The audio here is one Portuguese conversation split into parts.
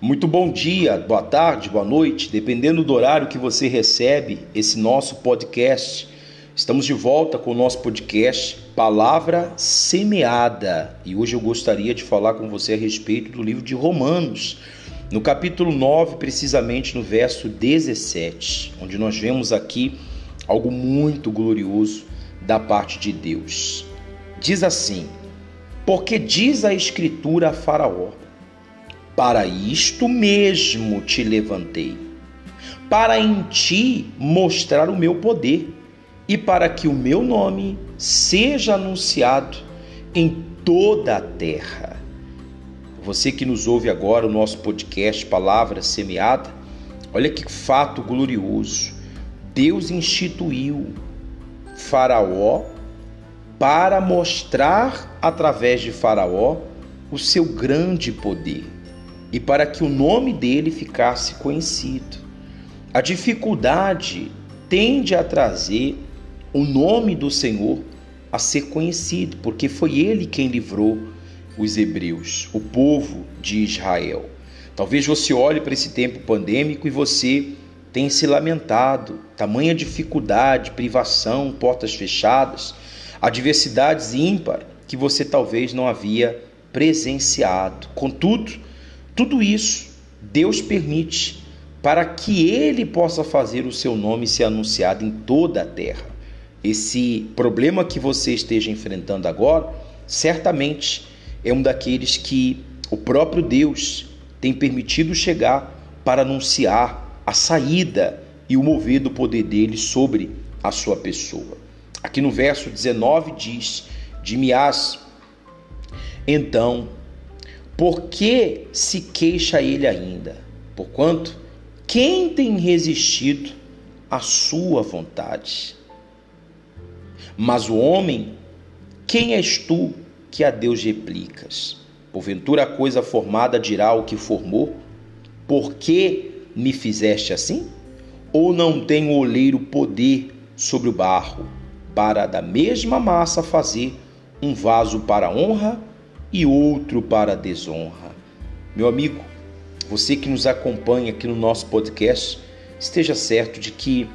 Muito bom dia, boa tarde, boa noite, dependendo do horário que você recebe esse nosso podcast. Estamos de volta com o nosso podcast Palavra Semeada e hoje eu gostaria de falar com você a respeito do livro de Romanos, no capítulo 9, precisamente no verso 17, onde nós vemos aqui algo muito glorioso da parte de Deus. Diz assim: Porque diz a Escritura a Faraó para isto mesmo te levantei, para em ti mostrar o meu poder e para que o meu nome seja anunciado em toda a terra. Você que nos ouve agora o nosso podcast Palavra Semeada, olha que fato glorioso. Deus instituiu Faraó para mostrar através de Faraó o seu grande poder e para que o nome dele ficasse conhecido. A dificuldade tende a trazer o nome do Senhor a ser conhecido, porque foi ele quem livrou os hebreus, o povo de Israel. Talvez você olhe para esse tempo pandêmico e você tenha se lamentado, tamanha dificuldade, privação, portas fechadas, adversidades ímpar que você talvez não havia presenciado. Contudo, tudo isso Deus permite para que ele possa fazer o seu nome ser anunciado em toda a terra. Esse problema que você esteja enfrentando agora, certamente é um daqueles que o próprio Deus tem permitido chegar para anunciar a saída e o mover do poder dele sobre a sua pessoa. Aqui no verso 19 diz: De Miás, então por que se queixa ele ainda? Porquanto, quem tem resistido à sua vontade? Mas o homem, quem és tu que a Deus replicas? Porventura a coisa formada dirá o que formou? Por que me fizeste assim? Ou não tem o oleiro poder sobre o barro, para da mesma massa fazer um vaso para honra e outro para a desonra. Meu amigo, você que nos acompanha aqui no nosso podcast, esteja certo de que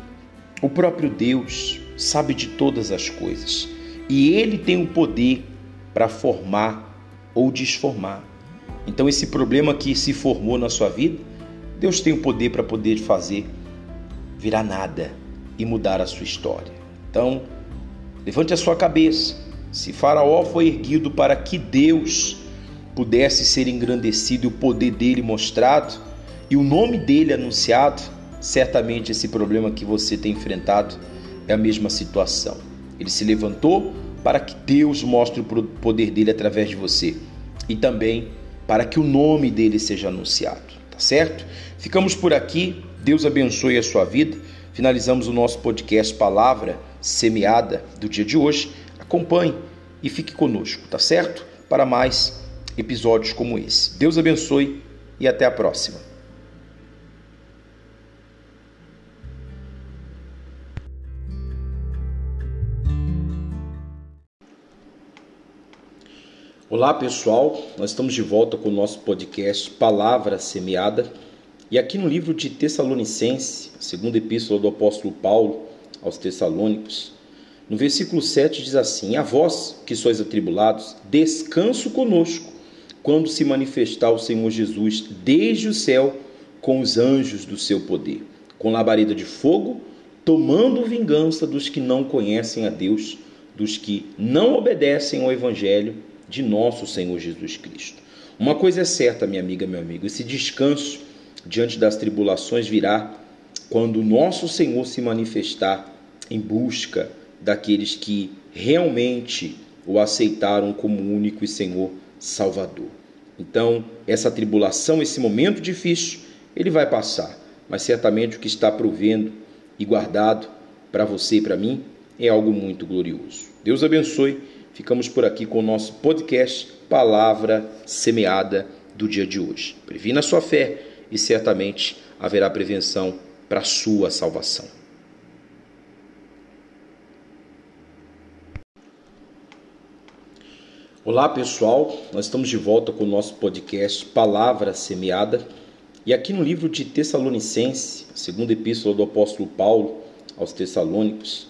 o próprio Deus sabe de todas as coisas e ele tem o poder para formar ou desformar. Então, esse problema que se formou na sua vida, Deus tem o poder para poder fazer virar nada e mudar a sua história. Então, levante a sua cabeça se Faraó foi erguido para que Deus pudesse ser engrandecido e o poder dele mostrado e o nome dele anunciado, certamente esse problema que você tem enfrentado é a mesma situação. Ele se levantou para que Deus mostre o poder dele através de você e também para que o nome dele seja anunciado, tá certo? Ficamos por aqui. Deus abençoe a sua vida. Finalizamos o nosso podcast Palavra Semeada do dia de hoje acompanhe e fique conosco, tá certo? Para mais episódios como esse. Deus abençoe e até a próxima. Olá pessoal, nós estamos de volta com o nosso podcast Palavra Semeada e aqui no livro de Tessalonicense, segunda epístola do apóstolo Paulo aos Tessalônicos, no versículo 7 diz assim: A vós que sois atribulados, descanso conosco, quando se manifestar o Senhor Jesus desde o céu com os anjos do seu poder, com labareda de fogo, tomando vingança dos que não conhecem a Deus, dos que não obedecem ao evangelho de nosso Senhor Jesus Cristo. Uma coisa é certa, minha amiga, meu amigo, esse descanso diante das tribulações virá quando o nosso Senhor se manifestar em busca daqueles que realmente o aceitaram como único e Senhor Salvador. Então, essa tribulação, esse momento difícil, ele vai passar, mas certamente o que está provendo e guardado para você e para mim é algo muito glorioso. Deus abençoe. Ficamos por aqui com o nosso podcast Palavra Semeada do dia de hoje. Previna a sua fé e certamente haverá prevenção para a sua salvação. Olá pessoal, nós estamos de volta com o nosso podcast Palavra Semeada. E aqui no livro de Tessalonicense, segunda epístola do apóstolo Paulo aos Tessalônicos,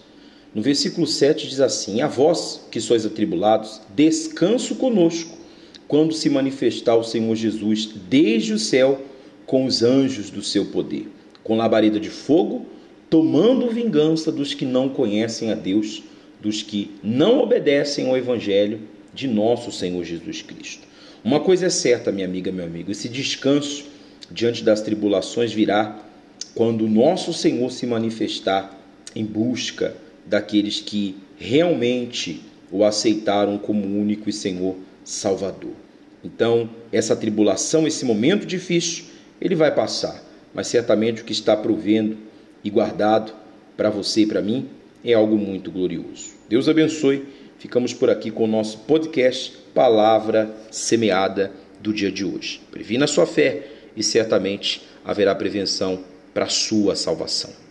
no versículo 7 diz assim: A vós que sois atribulados, descanso conosco, quando se manifestar o Senhor Jesus desde o céu com os anjos do seu poder, com labareda de fogo, tomando vingança dos que não conhecem a Deus, dos que não obedecem ao evangelho de nosso Senhor Jesus Cristo. Uma coisa é certa, minha amiga, meu amigo, esse descanso diante das tribulações virá quando o nosso Senhor se manifestar em busca daqueles que realmente o aceitaram como único e Senhor Salvador. Então, essa tribulação, esse momento difícil, ele vai passar, mas certamente o que está provendo e guardado para você e para mim é algo muito glorioso. Deus abençoe. Ficamos por aqui com o nosso podcast Palavra Semeada do dia de hoje. Previna a sua fé e certamente haverá prevenção para a sua salvação.